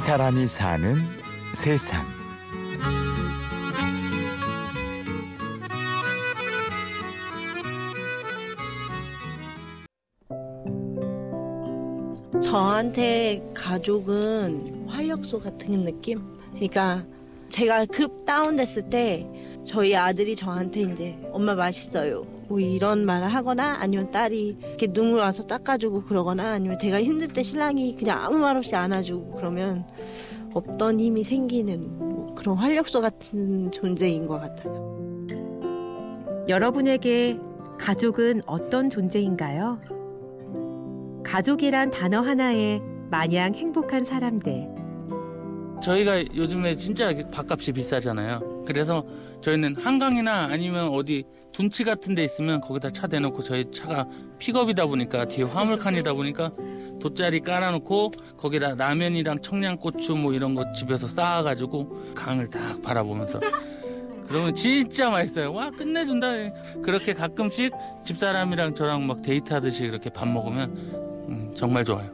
사람이 사는 세상. 저한테 가족은 활력소 같은 느낌? 그러니까 제가 급 다운됐을 때 저희 아들이 저한테 이제 엄마 맛있어요. 뭐 이런 말을 하거나 아니면 딸이 이렇게 눈물 와서 닦아주고 그러거나 아니면 제가 힘들 때 신랑이 그냥 아무 말 없이 안아주고 그러면 없던 힘이 생기는 뭐 그런 활력소 같은 존재인 것 같아요. 여러분에게 가족은 어떤 존재인가요? 가족이란 단어 하나에 마냥 행복한 사람들. 저희가 요즘에 진짜 밥값이 비싸잖아요. 그래서 저희는 한강이나 아니면 어디 둔치 같은 데 있으면 거기다 차 대놓고 저희 차가 픽업이다 보니까 뒤에 화물칸이다 보니까 돗자리 깔아놓고 거기다 라면이랑 청양고추 뭐 이런 거 집에서 쌓아가지고 강을 딱 바라보면서 그러면 진짜 맛있어요. 와 끝내준다. 그렇게 가끔씩 집사람이랑 저랑 막 데이트하듯이 이렇게 밥 먹으면 음, 정말 좋아요.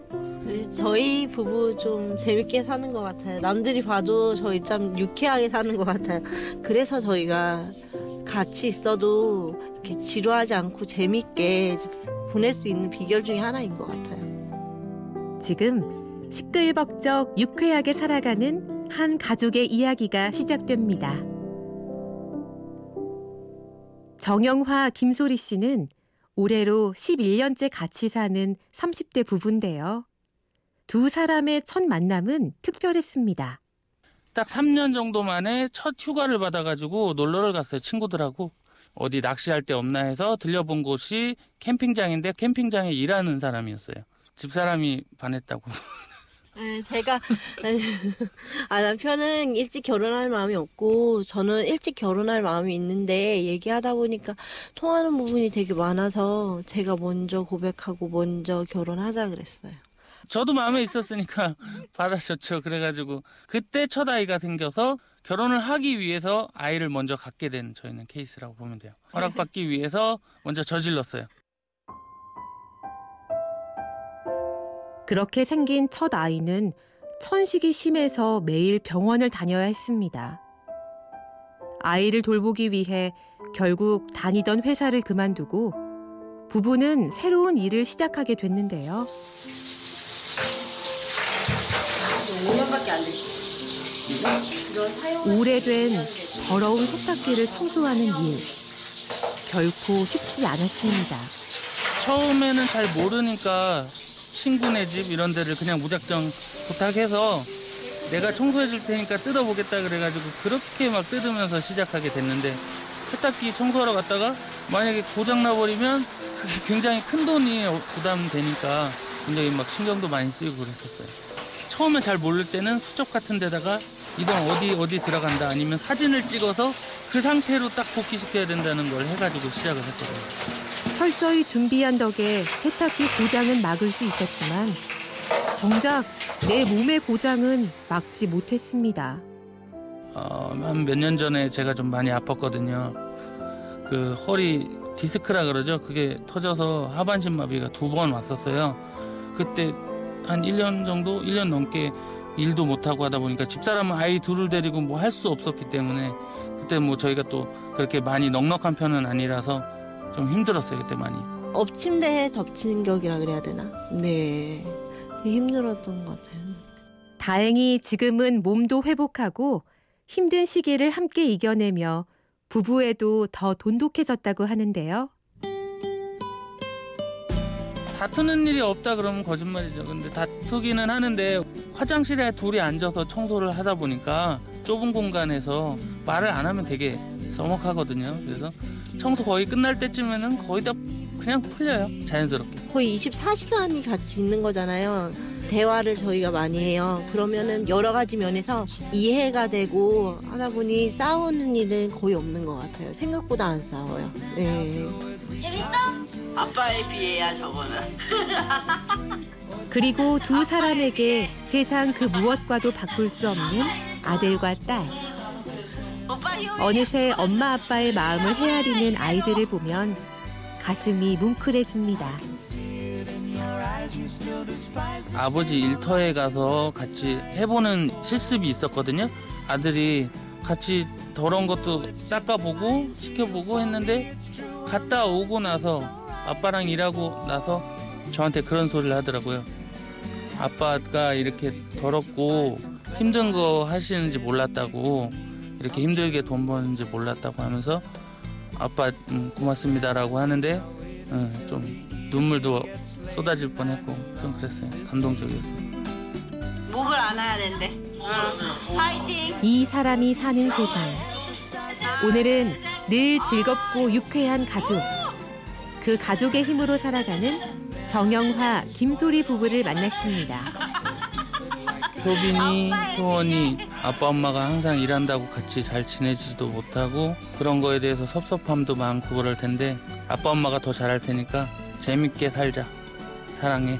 저희 부부 좀 재밌게 사는 것 같아요. 남들이 봐도 저희 참 유쾌하게 사는 것 같아요. 그래서 저희가 같이 있어도 이렇게 지루하지 않고 재밌게 보낼 수 있는 비결 중에 하나인 것 같아요. 지금 시끌벅적 유쾌하게 살아가는 한 가족의 이야기가 시작됩니다. 정영화, 김소리 씨는 올해로 11년째 같이 사는 30대 부부인데요. 두 사람의 첫 만남은 특별했습니다. 딱 3년 정도 만에 첫 휴가를 받아가지고 놀러를 갔어요. 친구들하고. 어디 낚시할 데 없나 해서 들려본 곳이 캠핑장인데 캠핑장에 일하는 사람이었어요. 집사람이 반했다고. 네, 제가 아 남편은 일찍 결혼할 마음이 없고 저는 일찍 결혼할 마음이 있는데 얘기하다 보니까 통하는 부분이 되게 많아서 제가 먼저 고백하고 먼저 결혼하자 그랬어요. 저도 마음에 있었으니까 받아줬죠. 그래가지고 그때 첫 아이가 생겨서 결혼을 하기 위해서 아이를 먼저 갖게 된 저희는 케이스라고 보면 돼요. 허락받기 위해서 먼저 저질렀어요. 그렇게 생긴 첫 아이는 천식이 심해서 매일 병원을 다녀야 했습니다. 아이를 돌보기 위해 결국 다니던 회사를 그만두고 부부는 새로운 일을 시작하게 됐는데요. 5년밖에 안 됐어. 오래된 더러운 세탁기를 청소하는 일. 결코 쉽지 않았습니다. 처음에는 잘 모르니까 친구네 집 이런 데를 그냥 무작정 부탁해서 내가 청소해 줄 테니까 뜯어보겠다 그래가지고 그렇게 막 뜯으면서 시작하게 됐는데 세탁기 청소하러 갔다가 만약에 고장 나버리면 그게 굉장히 큰 돈이 부담되니까 굉장히 막 신경도 많이 쓰이고 그랬었어요. 처음에 잘 모를 때는 수첩 같은 데다가 이건 어디 어디 들어간다 아니면 사진을 찍어서 그 상태로 딱 복귀시켜야 된다는 걸 해가지고 시작을 했거든요. 철저히 준비한 덕에 세탁기 고장은 막을 수 있었지만 정작 내 몸의 고장은 막지 못했습니다. 어, 한몇 년 전에 제가 좀 많이 아팠거든요. 그 허리 디스크라 그러죠. 그게 터져서 하반신 마비가 두 번 왔었어요. 그때 한 1년 정도, 1년 넘게 일도 못하고 하다 보니까 집사람은 아이 둘을 데리고 뭐 할 수 없었기 때문에 그때 뭐 저희가 또 그렇게 많이 넉넉한 편은 아니라서 좀 힘들었어요 그때 많이. 엎침대에 덮치는 격이라 그래야 되나? 네. 힘들었던 것 같아요. 다행히 지금은 몸도 회복하고 힘든 시기를 함께 이겨내며 부부애도 더 돈독해졌다고 하는데요. 다투는 일이 없다 그러면 거짓말이죠. 근데 다투기는 하는데 화장실에 둘이 앉아서 청소를 하다 보니까 좁은 공간에서 말을 안 하면 되게 서먹하거든요. 그래서 청소 거의 끝날 때쯤에는 거의 다 그냥 풀려요. 자연스럽게. 거의 24시간이 같이 있는 거잖아요. 대화를 저희가 많이 해요. 그러면은 여러 가지 면에서 이해가 되고 하다 보니 싸우는 일은 거의 없는 것 같아요. 생각보다 안 싸워요. 네. 아빠에 비해야 저거는. 그리고 두 사람에게 세상 그 무엇과도 바꿀 수 없는 아들과 딸. 어느새 엄마 아빠의 마음을 헤아리는 아이들을 보면 가슴이 뭉클해집니다. 아버지 일터에 가서 같이 해보는 실습이 있었거든요. 아들이 같이 더러운 것도 닦아보고 시켜보고 했는데 갔다 오고 나서 아빠랑 일하고 나서 저한테 그런 소리를 하더라고요. 아빠가 이렇게 더럽고 힘든 거 하시는지 몰랐다고 이렇게 힘들게 돈 버는지 몰랐다고 하면서 아빠 음, 고맙습니다라고 하는데 음, 좀 눈물도 쏟아질 뻔했고 좀 그랬어요. 감동적이었어요. 목을 안아야 된대. 응. 파이팅. 이 사람이 사는 세상. 오늘은 늘 즐겁고 유쾌한 가족. 그 가족의 힘으로 살아가는 정영화, 김소리 부부를 만났습니다. 효빈이, 효원이 아빠 엄마가 항상 일한다고 같이 잘 지내지도 못하고 그런 거에 대해서 섭섭함도 많고 그럴 텐데 아빠 엄마가 더 잘할 테니까 재밌게 살자. 사랑해.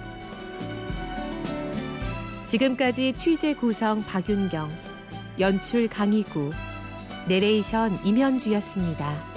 지금까지 취재 구성 박윤경, 연출 강희구, 내레이션 임현주였습니다.